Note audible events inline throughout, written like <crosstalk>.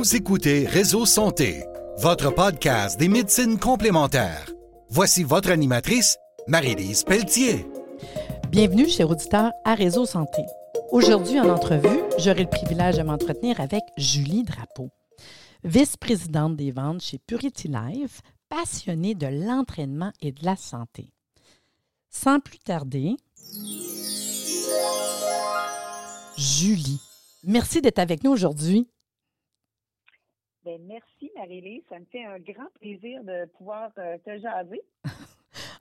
Vous écoutez Réseau Santé, votre podcast des médecines complémentaires. Voici votre animatrice, Marie-Lise Pelletier. Bienvenue chez Auditeur à Réseau Santé. Aujourd'hui, en entrevue, j'aurai le privilège de m'entretenir avec Julie Drapeau, vice-présidente des ventes chez Purity Life, passionnée de l'entraînement et de la santé. Sans plus tarder, Julie, merci d'être avec nous aujourd'hui. Ben, merci, Marie-Lise. Ça me fait un grand plaisir de pouvoir euh, te jaser. <laughs>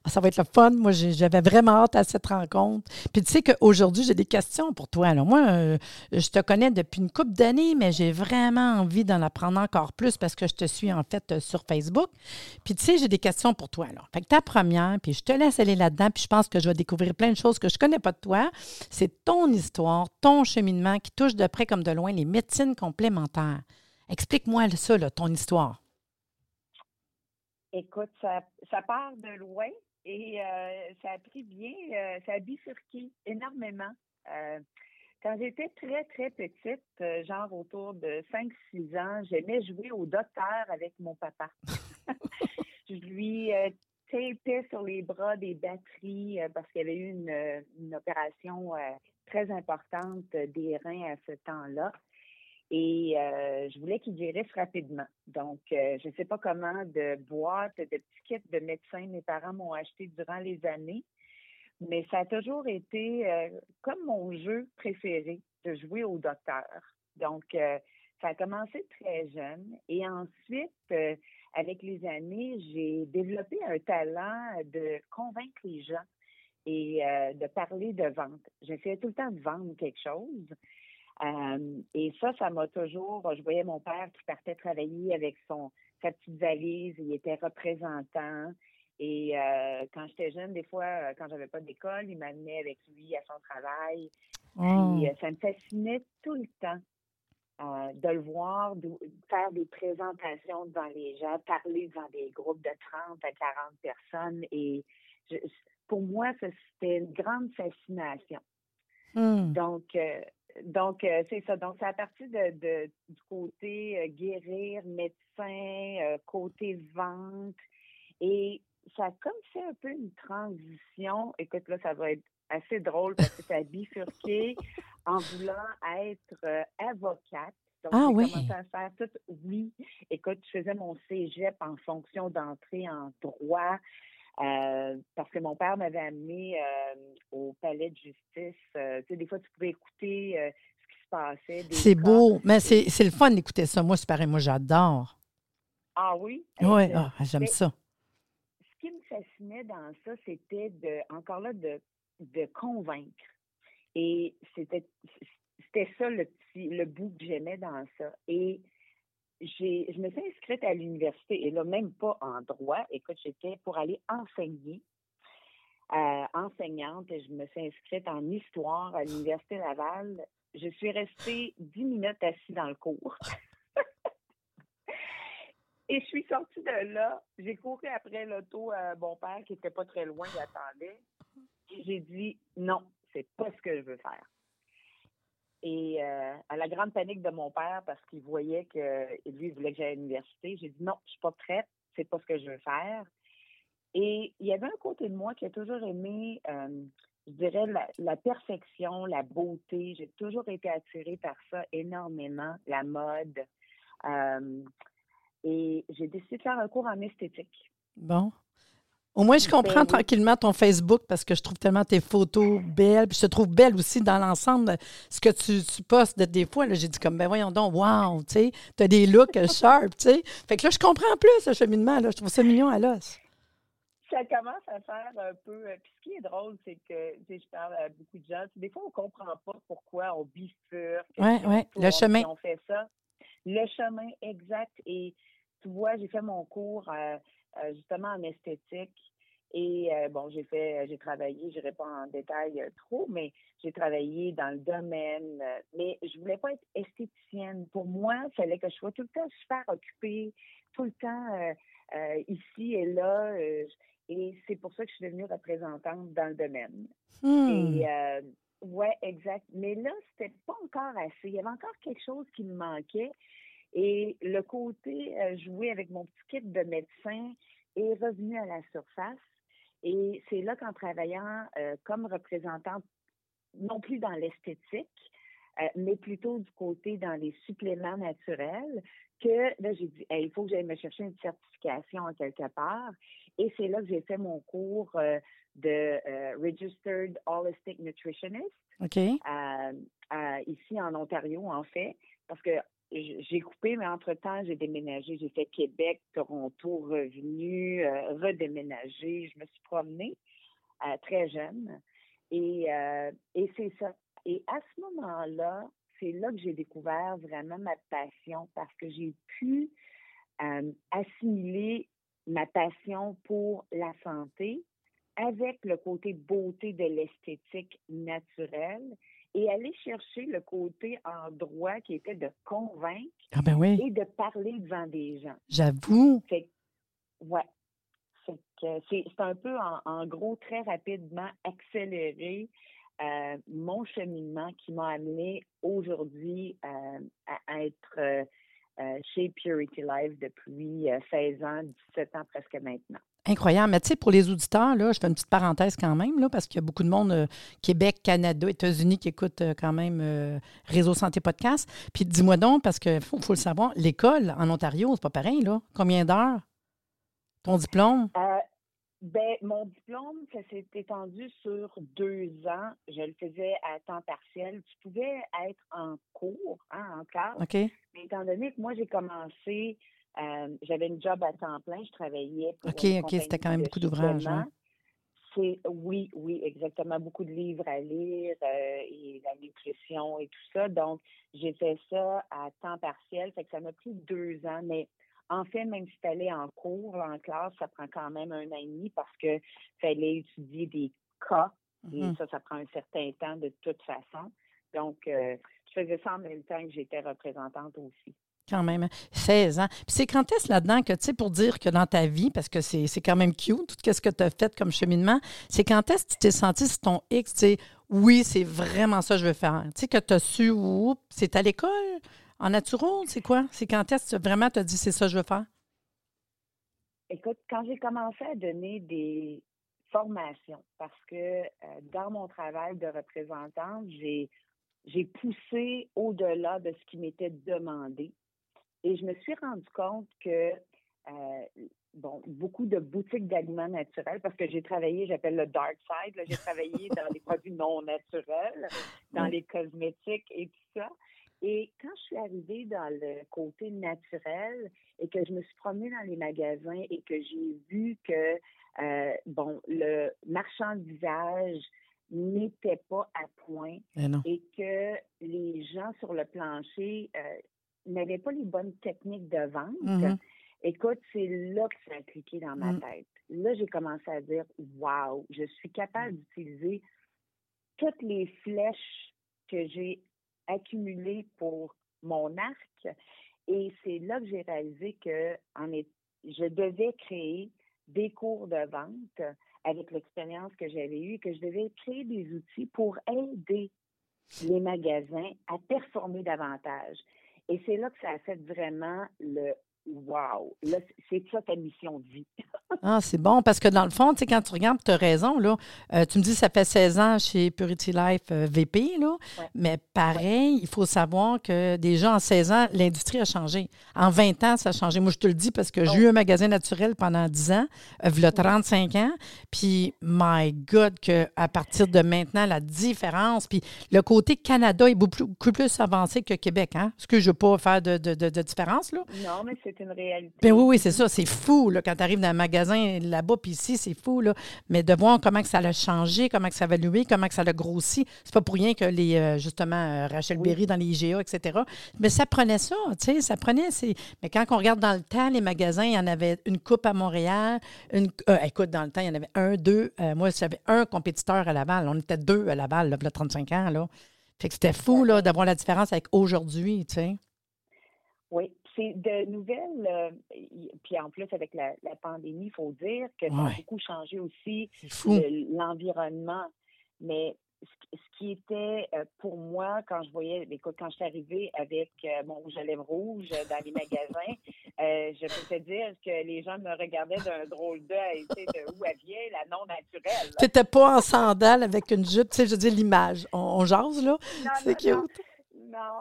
Ah, ça va être le fun. Moi, j'avais vraiment hâte à cette rencontre. Puis tu sais qu'aujourd'hui, j'ai des questions pour toi. Alors, moi, euh, je te connais depuis une couple d'années, mais j'ai vraiment envie d'en apprendre encore plus parce que je te suis en fait euh, sur Facebook. Puis tu sais, j'ai des questions pour toi. Alors, fait que ta première, puis je te laisse aller là-dedans, puis je pense que je vais découvrir plein de choses que je ne connais pas de toi. C'est ton histoire, ton cheminement qui touche de près comme de loin les médecines complémentaires. Explique-moi ça, ton histoire. Écoute, ça, ça part de loin. Et euh, ça a pris bien, euh, ça a bifurqué énormément. Euh, quand j'étais très, très petite, genre autour de 5-6 ans, j'aimais jouer au docteur avec mon papa. <laughs> je lui tapais sur les bras des batteries parce qu'il y avait eu une, une opération très importante des reins à ce temps-là. Et euh, je voulais qu'il guérisse rapidement. Donc, euh, je ne sais pas comment de boîtes, de petits kits de médecins mes parents m'ont acheté durant les années, mais ça a toujours été euh, comme mon jeu préféré de jouer au docteur. Donc, ça a commencé très jeune. Et ensuite, avec les années, j'ai développé un talent de convaincre les gens et de parler de vente. J'essayais tout le temps de vendre quelque chose. Euh, et ça, ça m'a toujours. Je voyais mon père qui partait travailler avec son sa petite valise. Il était représentant. Et euh, quand j'étais jeune, des fois, euh, quand j'avais pas d'école, il m'amenait avec lui à son travail. Oh. ça me fascinait tout le temps de le voir, de faire des présentations devant les gens, parler devant des groupes de 30 à 40 personnes. Et pour moi, c'était une grande fascination. Hmm. Donc, donc, euh, c'est ça. Donc, c'est à partir de, du côté euh, guérir, médecin, euh, côté vente. Et ça a comme fait un peu une transition. Écoute, là, ça va être assez drôle parce que ça a bifurqué <laughs> en voulant être avocate. Donc, ah, oui. commencé à faire tout. Oui. Écoute, je faisais mon cégep en fonction d'entrée en droit. Euh, parce que mon père m'avait amené euh, au palais de justice. Euh, tu sais, des fois, tu pouvais écouter ce qui se passait. C'est beau, mais c'est le fun d'écouter ça. Moi, c'est pareil, moi, j'adore. Ah oui? Oui, ah, j'aime ça. Ce qui me fascinait dans ça, c'était de, encore là, de, de convaincre. Et c'était ça le petit, le bout que j'aimais dans ça. Et je me suis inscrite à l'université, et là, même pas en droit. Écoute, j'étais pour aller enseigner, euh, enseignante, et je me suis inscrite en histoire à l'Université Laval. Je suis restée dix minutes assise dans le cours. <laughs> et je suis sortie de là. J'ai couru après l'auto à mon père, qui était pas très loin, il attendait. J'ai dit, non, c'est pas ce que je veux faire. Et euh, à la grande panique de mon père, parce qu'il voyait que lui, il voulait que j'aille à l'université, j'ai dit non, je suis pas prête, c'est pas ce que je veux faire. Et il y avait un côté de moi qui a toujours aimé, euh, je dirais, la, perfection, la beauté. J'ai toujours été attirée par ça énormément, la mode. Euh, et j'ai décidé de faire un cours en esthétique. Bon. Au moins, je comprends tranquillement ton Facebook parce que je trouve tellement tes photos belles. Puis je te trouve belle aussi dans l'ensemble. Ce que tu, tu postes des fois, j'ai dit comme, ben voyons donc, wow, tu sais, tu as des looks <laughs> sharp, tu sais. Fait que là, je comprends plus ce cheminement, là. Je trouve ça mignon à l'os. Ça commence à faire un peu. Euh, puis ce qui est drôle, c'est que, tu sais, je parle à beaucoup de gens. Des fois, on ne comprend pas pourquoi on bifurque. Oui, oui, le chemin. On fait ça. Le chemin, exact. Et tu vois, j'ai fait mon cours. Euh, euh, justement en esthétique. Et euh, bon, j'ai fait, j'ai travaillé, je pas en détail euh, trop, mais j'ai travaillé dans le domaine. mais je voulais pas être esthéticienne. Pour moi, il fallait que je sois tout le temps super occupée, tout le temps ici et là. et c'est pour ça que je suis devenue représentante dans le domaine. Hmm. Et ouais, exact. Mais là, c'était pas encore assez. Il y avait encore quelque chose qui me manquait. Et le côté euh, jouer avec mon petit kit de médecin est revenu à la surface. Et c'est là qu'en travaillant euh, comme représentante, non plus dans l'esthétique, euh, mais plutôt du côté dans les suppléments naturels, que là, j'ai dit, il faut que j'aille me chercher une certification quelque part. Et c'est là que j'ai fait mon cours de Registered Holistic Nutritionist. ici en Ontario, en fait, parce que j'ai coupé, mais entre-temps, j'ai déménagé. J'ai fait Québec, Toronto, revenu, euh, redéménagé. Je me suis promenée euh, très jeune. Et, euh, et c'est ça. Et à ce moment-là, c'est là que j'ai découvert vraiment ma passion parce que j'ai pu assimiler ma passion pour la santé avec le côté beauté de l'esthétique naturelle et aller chercher le côté en droit qui était de convaincre ah ben oui. et de parler devant des gens. J'avoue. Ouais. C'est un peu, en, gros, très rapidement accéléré euh, mon cheminement qui m'a amené aujourd'hui euh, à être euh, chez Purity Life depuis 16 ans, 17 ans presque maintenant. Incroyable. Mais tu sais, pour les auditeurs, là, je fais une petite parenthèse quand même, là, parce qu'il y a beaucoup de monde, euh, Québec, Canada, États-Unis, qui écoutent euh, quand même euh, Réseau Santé Podcast. Puis dis-moi donc, parce qu'il faut, faut, le savoir, l'école en Ontario, c'est pas pareil, là. Combien d'heures? Ton diplôme? ben, mon diplôme, ça s'est étendu sur deux ans. Je le faisais à temps partiel. Tu pouvais être en cours, hein, en classe. OK. Mais étant donné que moi, j'ai commencé euh, j'avais une job à temps plein, je travaillais pour OK, OK, c'était quand même beaucoup d'ouvrages. Hein? C'est oui, oui, exactement. Beaucoup de livres à lire euh, et la nutrition et tout ça. Donc, j'ai fait ça à temps partiel. Fait que ça m'a pris deux ans. Mais en fait, même si tu allais en cours, en classe, ça prend quand même un an et demi parce que fallait étudier des cas. Et mm-hmm. ça, ça prend un certain temps de toute façon. Donc, euh, je faisais ça en même temps que j'étais représentante aussi quand même. 16 hein. ans. Puis c'est quand est-ce là-dedans que, tu sais, pour dire que dans ta vie, parce que c'est quand même cute, tout ce que tu as fait comme cheminement, c'est quand est-ce que tu t'es senti sur ton X, tu sais, oui, c'est vraiment ça que je veux faire. Tu sais, que tu as su, c'est à l'école, en naturel, c'est quoi? C'est quand est-ce que vraiment tu as dit, c'est ça que je veux faire? Écoute, quand j'ai commencé à donner des formations, parce que euh, dans mon travail de représentante, j'ai j'ai poussé au-delà de ce qui m'était demandé. Et je me suis rendu compte que, euh, bon, beaucoup de boutiques d'aliments naturels, parce que j'ai travaillé, j'appelle le dark side, j'ai travaillé <laughs> dans les produits non naturels, dans les cosmétiques et tout ça. Et quand je suis arrivée dans le côté naturel et que je me suis promenée dans les magasins et que j'ai vu que, euh, bon, le marchandisage n'était pas à point et que les gens sur le plancher euh, n'avait pas les bonnes techniques de vente, mm-hmm. écoute, c'est là que ça a cliqué dans ma mm. tête. Là, j'ai commencé à dire Waouh, je suis capable d'utiliser toutes les flèches que j'ai accumulées pour mon arc. Et c'est là que j'ai réalisé que en je devais créer des cours de vente avec l'expérience que j'avais eue, que je devais créer des outils pour aider les magasins à performer davantage. Et c'est là que ça a fait vraiment le wow. Là, c'est ça ta mission de vie. Ah, c'est bon, parce que dans le fond, tu sais, quand tu regardes, tu as raison, là. Euh, tu me dis que ça fait 16 ans chez Purity Life euh, VP, là. Mais pareil, il faut savoir que déjà en 16 ans, l'industrie a changé. En 20 ans, ça a changé. Moi, je te le dis parce que j'ai eu un magasin naturel pendant 10 ans, euh, il y a 35 ans. Puis, my God, que à partir de maintenant, la différence, puis le côté Canada est beaucoup, plus avancé que Québec, hein? Est-ce que je ne veux pas faire de, de, de, différence, là? Non, mais c'est une réalité. Ben oui, oui, c'est ça. C'est fou, là, quand tu arrives dans un magasin là-bas, puis ici, c'est fou, là. Mais de voir comment que ça a changé, comment que ça a évolué, comment que ça a grossi. C'est pas pour rien que les, euh, justement, euh, Rachel Berry dans les IGA, etc. Mais ça prenait ça, tu sais, ça prenait. Mais quand on regarde dans le temps, les magasins, il y en avait une coupe à Montréal. Une, euh, écoute, dans le temps, il y en avait un, deux. moi, j'avais un compétiteur à Laval. On était deux à Laval, là, il y a 35 ans, là. Fait que c'était fou, là, d'avoir la différence avec aujourd'hui, tu sais. Oui, c'est de nouvelles, euh, puis en plus avec la, pandémie, il faut dire que ça a beaucoup changé aussi l'environnement. Mais ce qui était euh, pour moi, quand je voyais, écoute, quand je suis arrivée avec euh, mon rouge à lèvres rouge dans les magasins, je peux te dire que les gens me regardaient d'un drôle d'œil, tu sais, de où elle vient, la non naturelle. Tu n'étais pas en sandales avec une jupe, tu sais, je dis l'image. On, jase, là? C'est cute. Non,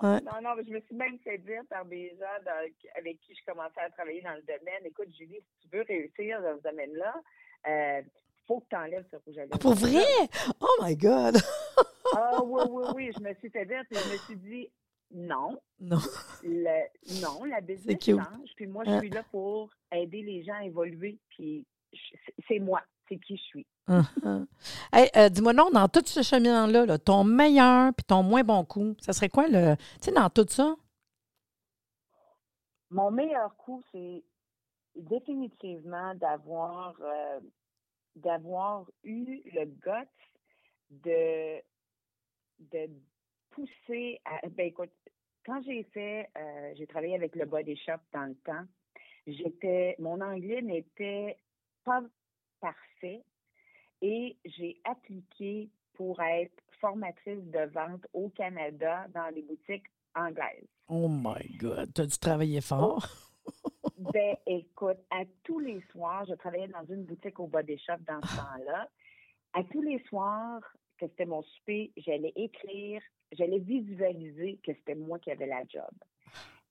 non, non, je me suis même fait dire par des gens avec qui je commençais à travailler dans le domaine, écoute, Julie, si tu veux réussir dans ce domaine-là, euh, faut que tu enlèves ce rouge à lèvres. Pour vrai? Oh my God! ah <laughs> oui, oui, oui. Je me suis fait dire, puis je me suis dit, non. Non. non, la business change. Puis moi, je suis là pour aider les gens à évoluer. Puis c'est moi, c'est qui je suis. Uh-huh. Euh, dis-moi, non, dans tout ce chemin-là, là, ton meilleur puis ton moins bon coup, ça serait quoi, le, tu sais, dans tout ça? Mon meilleur coup, c'est définitivement d'avoir euh, d'avoir eu le guts de, de pousser à. Ben écoute, quand j'ai fait, euh, j'ai travaillé avec le Body Shop dans le temps, j'étais, mon anglais n'était pas parfait et j'ai appliqué pour être formatrice de vente au Canada dans les boutiques anglaises. Oh my God, tu as dû travailler fort. Ben, écoute, à tous les soirs, je travaillais dans une boutique au Body Shop dans ce temps-là. À tous les soirs, que c'était mon souper, j'allais écrire, j'allais visualiser que c'était moi qui avais la job.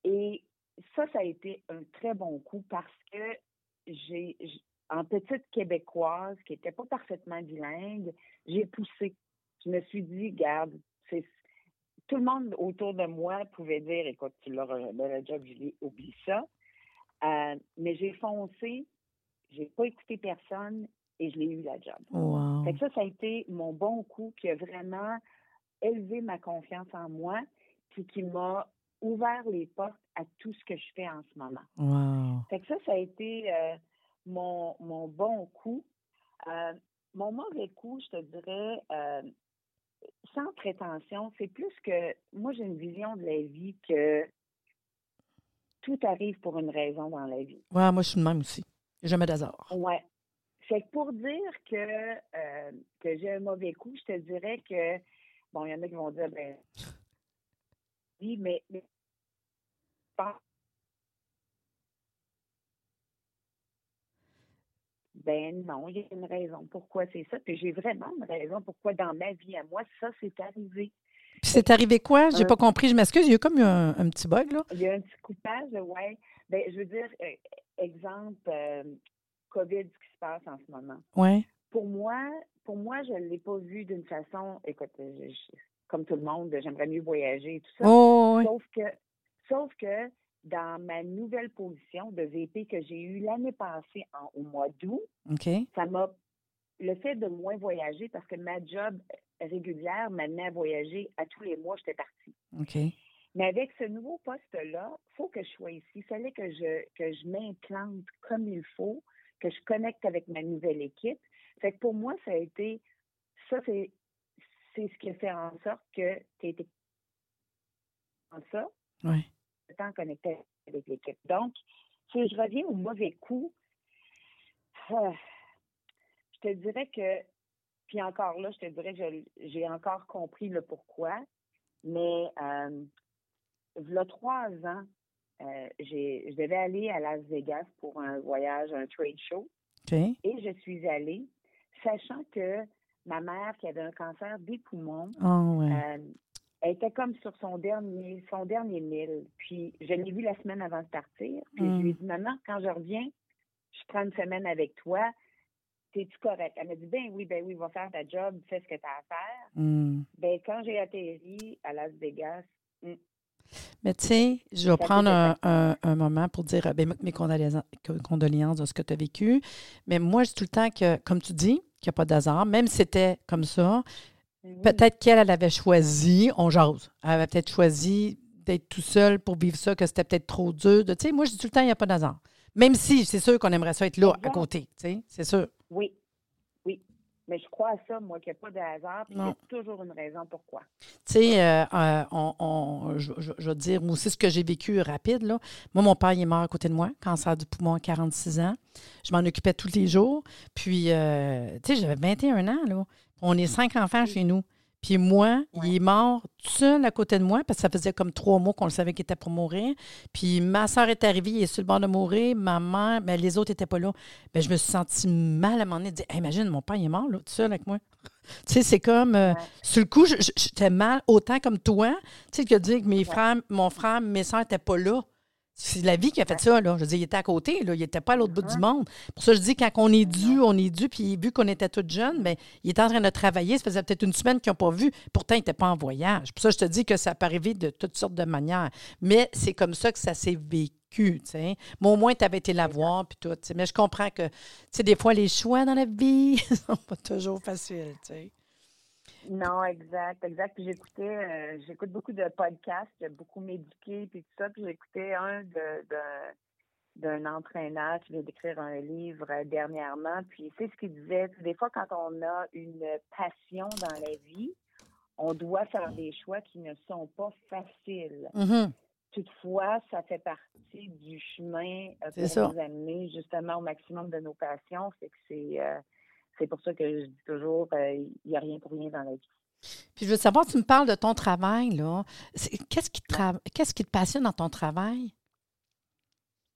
Et ça, ça a été un très bon coup parce que j'ai, en petite québécoise qui n'était pas parfaitement bilingue, j'ai poussé. Je me suis dit, garde, c'est tout le monde autour de moi pouvait dire, écoute, tu l'auras le job, oublie ça. Euh, mais j'ai foncé, j'ai pas écouté personne et je l'ai eu la job. ça, ça a été mon bon coup qui a vraiment élevé ma confiance en moi, puis qui m'a ouvert les portes à tout ce que je fais en ce moment. Fait que ça, ça a été euh, mon, mon bon coup. Euh, mon mauvais coup, je te dirais, sans prétention, c'est plus que moi, j'ai une vision de la vie que tout arrive pour une raison dans la vie. Ouais, moi, je suis le même aussi. Jamais d'hasard. Ouais. C'est pour dire que, euh, que j'ai un mauvais coup, je te dirais que, bon, il y en a qui vont dire, ben, oui, mais, mais ben non, il y a une raison pourquoi c'est ça. Puis j'ai vraiment une raison pourquoi dans ma vie à moi, ça s'est arrivé. Puis c'est arrivé quoi? J'ai pas compris, je m'excuse, il y a eu comme un, un, petit bug, là. Il y a un petit coupage, oui. Ben, je veux dire, euh, exemple, euh, COVID, ce qui se passe en ce moment. Oui. Pour moi, pour moi, je ne l'ai pas vu d'une façon, écoute, comme tout le monde, j'aimerais mieux voyager et tout ça. Oh, sauf que, sauf que dans ma nouvelle position de VP que j'ai eue l'année passée au mois d'août, ça m'a le fait de moins voyager parce que ma job régulière m'amenait à voyager à tous les mois, j'étais partie. Mais avec ce nouveau poste-là, il faut que je sois ici. Il fallait que je, que je m'implante comme il faut, que je connecte avec ma nouvelle équipe. Fait que pour moi, ça a été, ça, c'est, c'est ce qui a fait en sorte que tu étais en ça. Oui. Temps connecté avec l'équipe. Donc, si je reviens au mauvais coup, ah, je te dirais que puis encore là, je te dirais que j'ai encore compris le pourquoi. Mais euh, il y a trois ans, euh, je devais aller à Las Vegas pour un voyage, un trade show. Et je suis allée, sachant que ma mère, qui avait un cancer des poumons, oh, euh, elle était comme sur son dernier, son dernier mille. Puis je l'ai vue la semaine avant de partir. Puis je lui ai mm. dit, maman, quand je reviens, je prends une semaine avec toi c'est-tu correct? Elle m'a dit, ben oui, ben oui, va faire ta job, fais ce que tu as à faire. Hmm. Ben, quand j'ai atterri à Las Vegas, hmm. mais tu sais, je vais prendre un, moment pour dire ben, mes condoléances, de ce que tu as vécu. Mais moi, je dis tout le temps que, comme tu dis, qu'il n'y a pas d'hasard, même si c'était comme ça, peut-être qu'elle, elle avait choisi, on jase, elle avait peut-être choisi d'être tout seule pour vivre ça, que c'était peut-être trop dur. Tu sais, moi, je dis tout le temps, il n'y a pas d'hasard. Même si c'est sûr qu'on aimerait ça être là, à côté, tu sais, c'est sûr. Oui. Mais je crois à ça, moi, qu'il n'y a pas de hasard, puis il y a toujours une raison pourquoi. Tu sais, euh, euh, on, je, je, veux dire, moi aussi, ce que j'ai vécu rapide, là. Moi, mon père, il est mort à côté de moi, cancer du poumon à 46 ans. Je m'en occupais tous les jours. Puis, euh, tu sais, j'avais 21 ans, là. On est cinq enfants chez nous. Puis moi, Ouais. il est mort tout seul à côté de moi parce que ça faisait comme trois mois qu'on le savait qu'il était pour mourir. Puis ma soeur est arrivée, il est sur le bord de mourir. Ma mère, mais les autres n'étaient pas là. Ben, je me suis sentie mal à un moment donné de dire Hey, Imagine, mon père, il est mort là, tout seul avec moi. <laughs> tu sais, c'est comme. euh, Ouais. sur le coup, j'étais mal, autant comme toi. Tu sais, que dire que mes Ouais. frères, mon frère, mes soeurs n'étaient pas là. C'est la vie qui a fait ça, là. Je veux dire, il était à côté, là. Il n'était pas à l'autre bout du monde. Pour ça, je dis, quand on est dû, on est dû, puis vu qu'on était toutes jeunes, ben, il était en train de travailler. Ça faisait peut-être une semaine qu'ils n'ont pas vu. Pourtant, il n'était pas en voyage. Pour ça, je te dis que ça peut arriver de toutes sortes de manières. Mais c'est comme ça que ça s'est vécu. Mais au moins, tu avais été la voir, puis tout. Mais je comprends que, tu sais, des fois, les choix dans la vie <laughs> sont pas toujours faciles, tu sais. Non, exact, exact. Puis j'écoutais, euh, j'écoute beaucoup de podcasts, j'ai beaucoup médiqué, puis tout ça. Puis j'écoutais un de, de- d'un entraîneur qui vient d'écrire un livre dernièrement. Puis c'est ce qu'il disait. Des fois, quand on a une passion dans la vie, on doit faire des choix qui ne sont pas faciles. Mhm. Toutefois, ça fait partie du chemin euh, pour nous amener justement au maximum de nos passions. C'est que c'est euh, c'est pour ça que je dis toujours, euh, il n'y a rien pour rien dans la vie. Puis je veux savoir, tu me parles de ton travail, là. Qu'est-ce qui, tra- qui te passionne dans ton travail?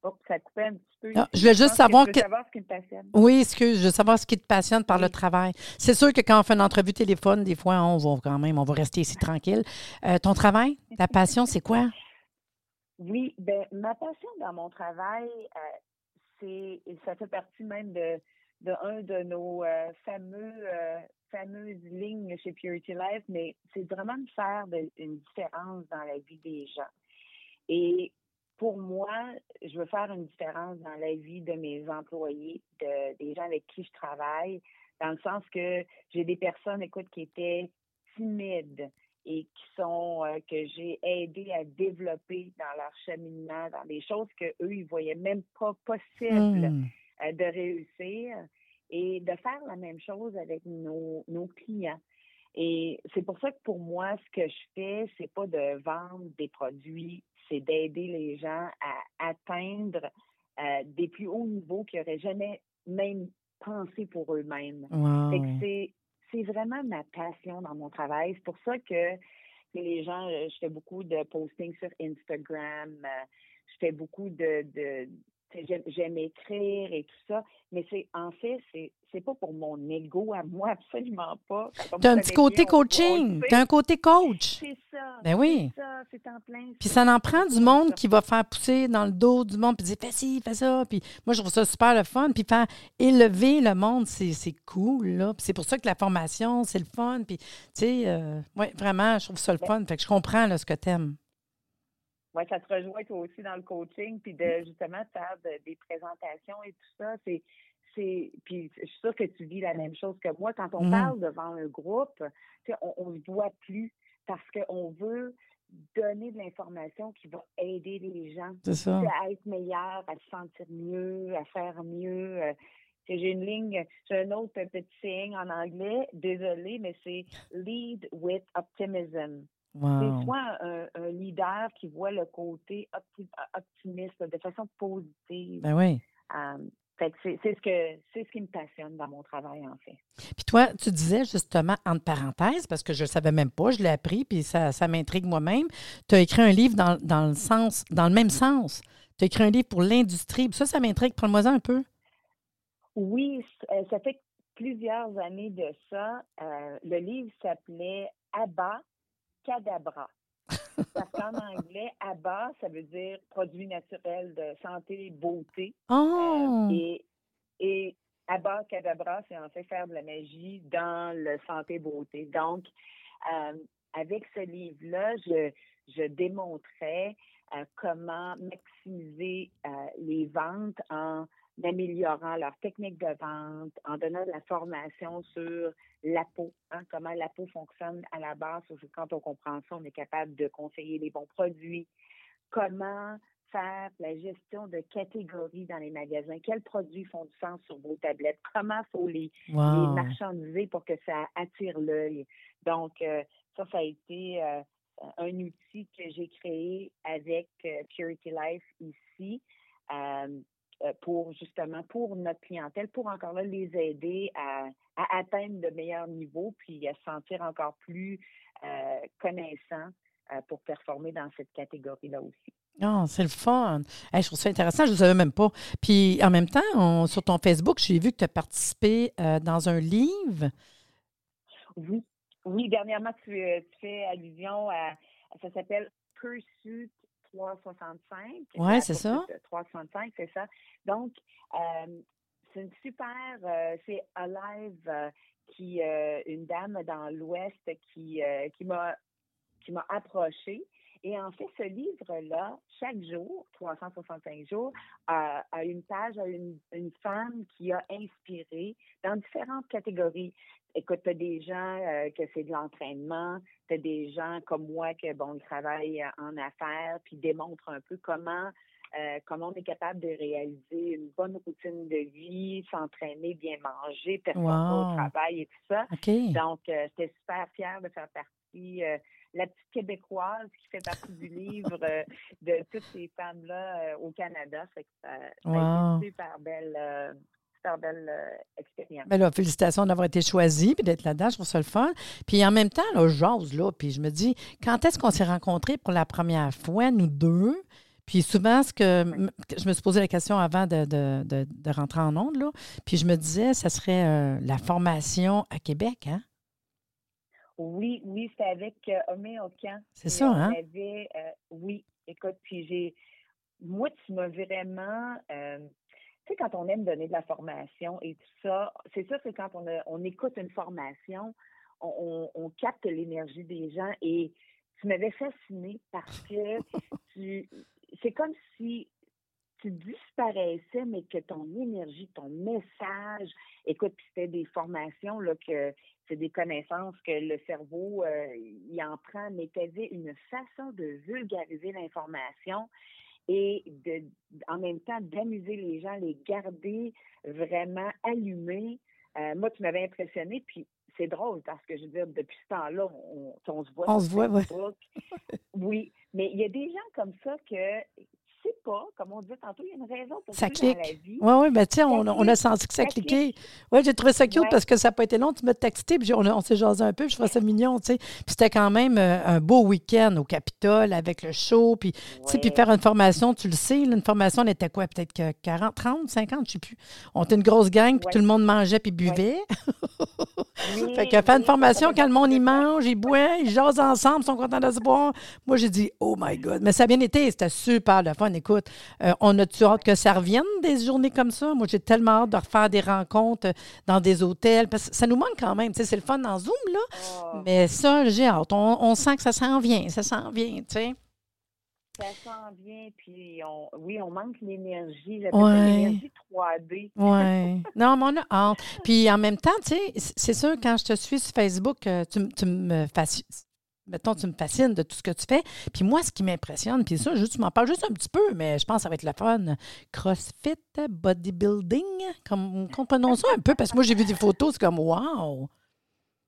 Oh, ça coupait un petit peu. Ah, je voulais juste pense savoir que- veux savoir ce qui me passionne. Oui, excuse, je veux savoir ce qui te passionne par le travail. C'est sûr que quand on fait une entrevue téléphone, des fois, on va quand même, on va rester ici tranquille. Euh, ton travail, ta passion, c'est quoi? Oui, ben ma passion dans mon travail, euh, c'est ça fait partie même de, de un de nos euh, fameux euh, fameuses lignes chez Purity Life, mais c'est vraiment de faire de- une différence dans la vie des gens. Et pour moi, je veux faire une différence dans la vie de mes employés, de, des gens avec qui je travaille, dans le sens que j'ai des personnes, écoute, qui étaient timides et qui sont euh, que j'ai aidé à développer dans leur cheminement, dans des choses que eux ils voyaient même pas possibles Hmm. euh, de réussir et de faire la même chose avec nos, nos clients. Et c'est pour ça que pour moi, ce que je fais, c'est pas de vendre des produits, c'est d'aider les gens à atteindre euh, des plus hauts niveaux qu'ils n'auraient jamais même pensé pour eux-mêmes. Wow. c'est, c'est vraiment ma passion dans mon travail. C'est pour ça que les gens, euh, je fais beaucoup de posting sur Instagram, euh, je fais beaucoup de, j'aime, écrire et tout ça, mais c'est en fait, c'est, c'est pas pour mon ego à moi, <laughs> absolument pas. Tu as un petit côté bien, coaching, tu as un côté coach. C'est ça. Ben oui. C'est ça, c'est en plein. Puis ça en prend du monde ça. qui va faire pousser dans le dos du monde, puis dire fais ci, fais ça. Puis moi, je trouve ça super le fun. Puis faire élever le monde, c'est cool. Là. Puis c'est pour ça que la formation, c'est le fun. Puis, tu sais, euh, ouais, vraiment, je trouve ça le Ben fun. Fait que je comprends là, ce que t'aimes. Oui, ça te rejoint toi aussi dans le coaching, puis de justement de faire de- des présentations et tout ça. C'est, c'est, puis je suis sûre que tu vis la même chose que moi. Quand on Mhm. parle devant un groupe, tu sais, on, on se voit plus parce qu'on veut donner de l'information qui va aider les gens ça. à être meilleur, à se sentir mieux, à faire mieux. Euh, J'ai une ligne, j'ai un autre petit saying en anglais, désolé, mais c'est lead with optimism. C'est Wow. soit un, un leader qui voit le côté opti- optimiste de façon positive. Ben oui. Euh, fait que c'est c'est ce que c'est ce qui me passionne dans mon travail en fait. Puis toi, tu disais justement, entre parenthèses, parce que je ne savais même pas, je l'ai appris, puis ça, ça m'intrigue moi-même. Tu as écrit un livre dans, dans le sens, dans le même sens. Tu as écrit un livre pour l'industrie. Ça, ça m'intrigue. Prends-moi un peu. Oui, euh, ça fait plusieurs années de ça. Euh, le livre s'appelait Abba Cadabra. Parce qu'en anglais, Abba, ça veut dire produit naturel de santé, beauté. Euh, Oh! et, et Abba Cadabra, c'est en fait faire de la magie dans le santé beauté. Donc, euh, avec ce livre-là, je, je démontrais euh, comment maximiser euh, les ventes en améliorant leur technique de vente, en donnant de la formation sur la peau, hein, comment la peau fonctionne à la base. Quand on comprend ça, on est capable de conseiller les bons produits, comment faire la gestion de catégories dans les magasins, quels produits font du sens sur vos tablettes, comment faut les, les marchandiser pour que ça attire l'œil? Donc, euh, ça, ça a été euh, un outil que j'ai créé avec euh, Purity Life ici. Euh, pour justement pour notre clientèle, pour encore là les aider à, à atteindre de meilleurs niveaux, puis à se sentir encore plus connaissants pour performer dans cette catégorie-là aussi. Ah, c'est le fun. je trouve ça intéressant, je ne savais même pas. Puis en même temps, sur ton Facebook, j'ai vu que tu as participé dans un livre. Oui, oui, dernièrement, tu, fais allusion à, ça s'appelle Pursuit 365. Oui, c'est ça. 365, c'est ça. Donc, euh, c'est une super, euh, c'est Alive, euh, qui, une dame dans l'Ouest qui, qui m'a qui m'a approché. Et en fait, ce livre-là, chaque jour, 365 jours, a, une page, a une, une, femme qui a inspiré dans différentes catégories. Écoute, tu as des gens euh, que c'est de l'entraînement, tu as des gens comme moi que, bon, ils travaillent en affaires, puis démontrent un peu comment, euh, comment on est capable de réaliser une bonne routine de vie, s'entraîner, bien manger, performer au travail et tout ça. Donc, euh, j'étais super fière de faire partie la petite québécoise qui fait partie du livre de toutes ces femmes-là au Canada. Fait que ça, une super belle, super belle euh, expérience. Bien là, félicitations d'avoir été choisie puis d'être là-dedans. Je trouve ça le fun. Puis en même temps, là, j'ose, là, puis je me dis, quand est-ce qu'on s'est rencontrés pour la première fois, nous deux? Puis souvent, ce que je me suis posé la question avant de, de, de, rentrer en onde, là, puis je me disais, ça serait euh, la formation à Québec, hein? Oui, oui, c'était avec euh, Omé. C'est ça, hein? Avait, oui, écoute, puis j'ai. Moi, tu m'as vraiment tu sais, quand on aime donner de la formation et tout ça, c'est ça, c'est quand on, on écoute une formation, on, capte l'énergie des gens et tu m'avais fasciné parce que <laughs> tu, c'est comme si tu disparaissais, mais que ton énergie, ton message, écoute, c'était des formations, là, que c'est des connaissances que le cerveau, euh, il en prend, mais tu avais une façon de vulgariser l'information et de, en même temps d'amuser les gens, les garder vraiment allumés. Euh, moi, tu m'avais impressionné, puis c'est drôle parce que je veux dire, depuis ce temps-là, on, on, se voit. On se voit, oui. oui, mais il y a des gens comme ça que pas, comme on disait tantôt, il y a une raison pour ça clique. dans la vie. Oui, oui, ben tiens, on, on, a senti que ça, cliquait. Oui, j'ai trouvé ça cute parce que ça n'a pas été long. Tu m'as texté, puis on, on s'est jasé un peu, puis je trouvais ça mignon, tu sais. Puis c'était quand même euh, un beau week-end au Capitole avec le show, puis, tu sais, puis faire une formation, tu le sais, une formation, on était quoi, peut-être que 40, 30, 50, je ne sais plus. On était une grosse gang, puis tout le monde mangeait puis buvait. <laughs> fait que faire une formation, quand le monde y mange, il boit, ils jasent ensemble, ils sont contents de se boire. Moi, j'ai dit, oh my God. Mais ça a bien été, c'était super le fun écoute, euh, on a-tu hâte que ça revienne des journées comme ça? Moi, j'ai tellement hâte de refaire des rencontres euh, dans des hôtels, parce que ça nous manque quand même. c'est le fun en Zoom, là. Ah. Mais ça, j'ai hâte. On, sent que ça s'en vient, ça s'en vient, tu sais. Ça s'en vient, puis oui, on manque l'énergie, l'énergie 3D. Oui. <laughs> non, mais on a hâte. Puis en même temps, tu sais, c'est sûr, quand je te suis sur Facebook, euh, tu, tu me fascines mettons, tu me fascines de tout ce que tu fais. Puis moi, ce qui m'impressionne, puis ça, juste, tu m'en parles juste un petit peu, mais je pense que ça va être le fun. CrossFit, bodybuilding, comme, comprenons ça un peu, parce que moi, j'ai vu des photos, c'est comme wow!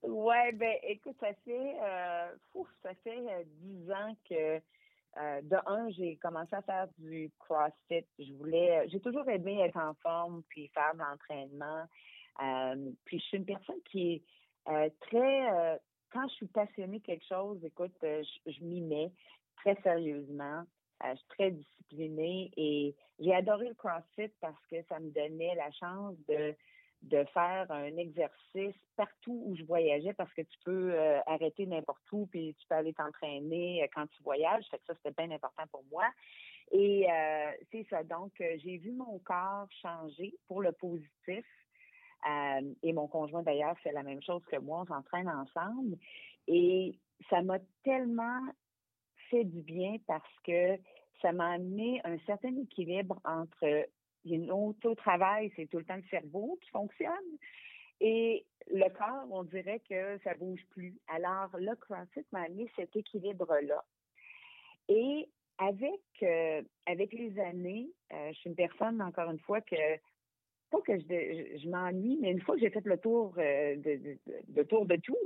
Oui, ben écoute, ça fait, euh, ça fait euh, dix ans que, euh, de un, j'ai commencé à faire du CrossFit. Je voulais, j'ai toujours aimé être en forme, puis faire de l'entraînement. puis je suis une personne qui est très quand je suis passionnée quelque chose, écoute, euh, je, m'y mets très sérieusement. Euh, je suis très disciplinée et j'ai adoré le CrossFit parce que ça me donnait la chance de, de faire un exercice partout où je voyageais parce que tu peux euh, arrêter n'importe où puis tu peux aller t'entraîner quand tu voyages. Fait que ça, c'était bien important pour moi. Et c'est ça. Donc, j'ai vu mon corps changer pour le positif. Euh, et mon conjoint, d'ailleurs, fait la même chose que moi. On s'entraîne ensemble. Et ça m'a tellement fait du bien parce que ça m'a amené un certain équilibre entre une autre au travail, c'est tout le temps le cerveau qui fonctionne. Et le corps, on dirait que ça bouge plus. Alors, le CrossFit m'a amené cet équilibre-là. Et avec, euh, avec les années, euh, je suis une personne, encore une fois, que que je, m'ennuie, mais une fois que j'ai fait le tour euh, de, tour de tout,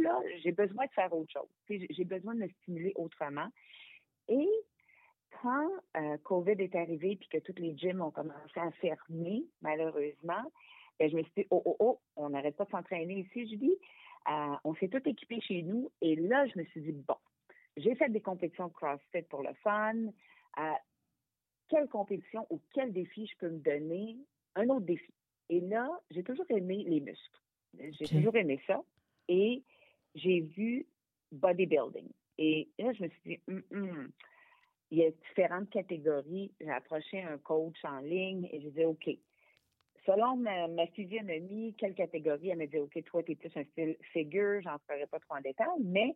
j'ai besoin de faire autre chose. J'ai besoin de me stimuler autrement. Et quand euh, COVID est arrivé puis que tous les gyms ont commencé à fermer, malheureusement, ben, je me suis dit, oh, oh, oh, on n'arrête pas de s'entraîner ici, je dis. Euh, on s'est tout équipé chez nous. Et là, je me suis dit, bon, j'ai fait des compétitions CrossFit pour le fun. Euh, quelle compétition ou quel défi je peux me donner? Un autre défi. Et là, j'ai toujours aimé les muscles. J'ai toujours aimé ça. Et j'ai vu bodybuilding. Et là, je me suis dit, hum, hum, il y a différentes catégories. J'ai approché un coach en ligne et j'ai dit, OK, selon ma, physionomie, quelle catégorie? Elle m'a dit, OK, toi, tu es plus un style figure, j'en ferai pas trop en détail, mais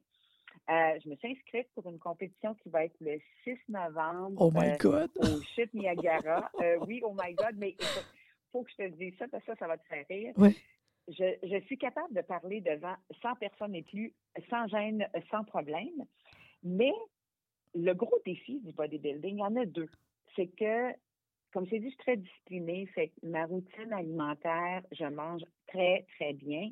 euh, je me suis inscrite pour une compétition qui va être le 6 novembre. Oh my God! au Chute Niagara. Euh, oui, oh my God, mais faut que je te dise ça parce que ça, ça va te faire rire. Oui. Je, je, suis capable de parler devant 100 personnes et plus, sans gêne, sans problème. Mais le gros défi du bodybuilding, il y en a deux. C'est que, comme je dit, je suis très disciplinée. Fait que ma routine alimentaire, je mange très, très bien.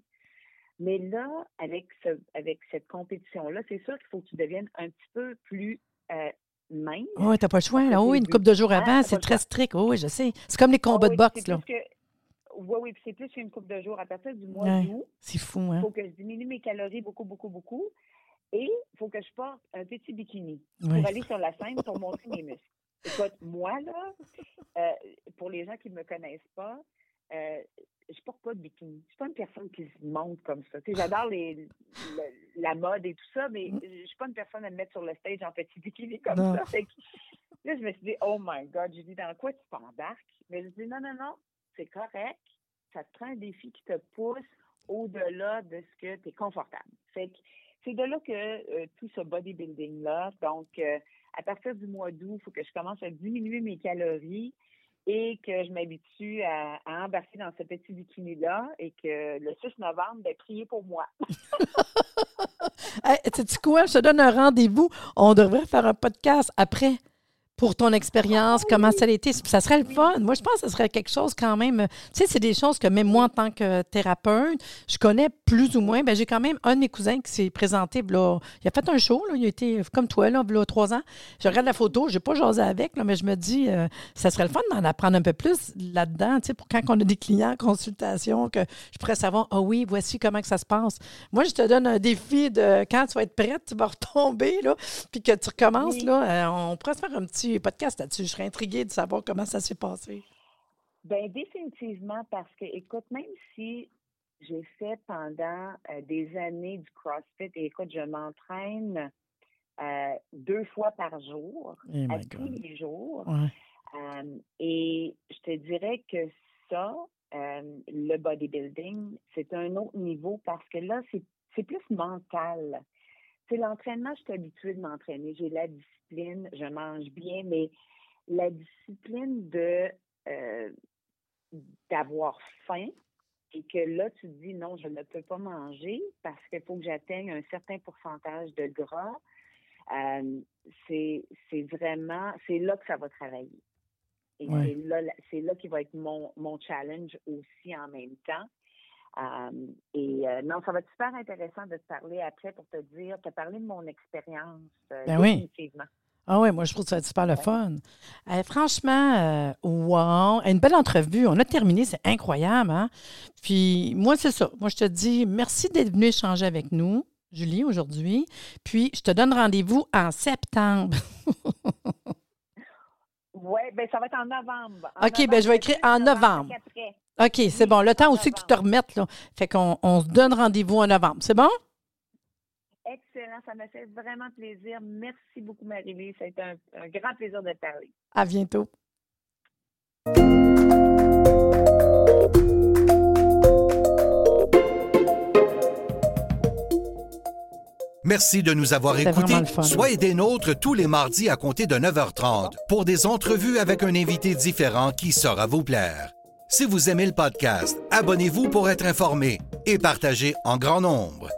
Mais là, avec, ce, avec cette compétition-là, c'est sûr qu'il faut que tu deviennes un petit peu plus euh, mince. Oui, tu n'as pas le choix. Là. Oui, une couple de jours avant, c'est très strict. oui, je sais. C'est comme les combats de boxe. Là. Oui, oui, c'est plus qu'une couple de jours. À partir du mois d'août, c'est fou, hein? Il faut que je diminue mes calories beaucoup, beaucoup, beaucoup. Et il faut que je porte un petit bikini pour aller sur la scène pour montrer mes muscles. Écoute, moi, là, euh, pour les gens qui ne me connaissent pas, euh, je porte pas de bikini. Je suis pas une personne qui se monte comme ça. J'adore les, la mode et tout ça, mais mm. je suis pas une personne à me mettre sur le stage en petit bikini <laughs> comme ça. là, je me suis dit, oh my God, je dis, dans quoi tu t'embarques? Mais je dis, non, non, non, c'est correct. Ça te prend un défi qui te pousse au-delà de ce que tu es confortable. Fait c'est de là que euh, tout ce bodybuilding-là, donc euh, à partir du mois d'août, il faut que je commence à diminuer mes calories et que je m'habitue à, embarquer dans ce petit bikini-là et que le 6 novembre, ben, priez pour moi. <laughs> hey, tu sais quoi? Je te donne un rendez-vous. On devrait faire un podcast après pour ton expérience, comment ça a été? Ça serait le fun. Moi, je pense que ce serait quelque chose quand même. Tu sais, c'est des choses que même moi, en tant que thérapeute, je connais plus ou moins. Ben, j'ai quand même un de mes cousins qui s'est présenté. Là, il a fait un show. Là, il a été comme toi, là, là trois ans. Je regarde la photo. Je n'ai pas jasé avec, là, mais je me dis, euh, ça serait le fun d'en apprendre un peu plus là-dedans. Tu sais, pour quand on a des clients en consultation, que je pourrais savoir, ah oui, voici comment que ça se passe. Moi, je te donne un défi de quand tu vas être prête, tu vas retomber, là, puis que tu recommences. Là, euh, on pourrait se faire un petit podcast là-dessus. Je serais intriguée de savoir comment ça s'est passé. Bien, définitivement, parce que, écoute, même si j'ai fait pendant euh, des années du CrossFit, et écoute, je m'entraîne euh, deux fois par jour, oh à tous les jours. Euh, et je te dirais que ça, le bodybuilding, c'est un autre niveau parce que là, c'est plus mental. C'est l'entraînement, je suis habituée de m'entraîner. J'ai la discipline, je mange bien, mais la discipline de euh, d'avoir faim et que là, tu te dis non, je ne peux pas manger parce qu'il faut que j'atteigne un certain pourcentage de gras. Euh, c'est vraiment, c'est là que ça va travailler. Et c'est là, c'est là qui va être mon, mon challenge aussi en même temps. Euh, et euh, non, ça va être super intéressant de te parler après pour te dire, te parler de mon expérience. Euh, ben oui. Ah oui, moi je trouve ça super le fun. franchement, wow, une belle entrevue. On a terminé, c'est incroyable. Hein? Puis moi, c'est ça. Moi, je te dis merci d'être venu échanger avec nous, Julie, aujourd'hui. Puis je te donne rendez-vous en septembre. <laughs> oui, bien ça va être en novembre. OK, bien je vais écrire en novembre. OK, c'est bon. Le temps aussi que tu te remettes, là. Fait qu'on on se donne rendez-vous en novembre. C'est bon? Excellent. Ça m'a fait vraiment plaisir. Merci beaucoup, Marie-Lise. Ça a été un, un grand plaisir de te parler. À bientôt. Merci de nous avoir écoutés. Soyez des nôtres tous les mardis à compter de 9h30 pour des entrevues avec un invité différent qui saura vous plaire. Si vous aimez le podcast, abonnez-vous pour être informé et partagez en grand nombre.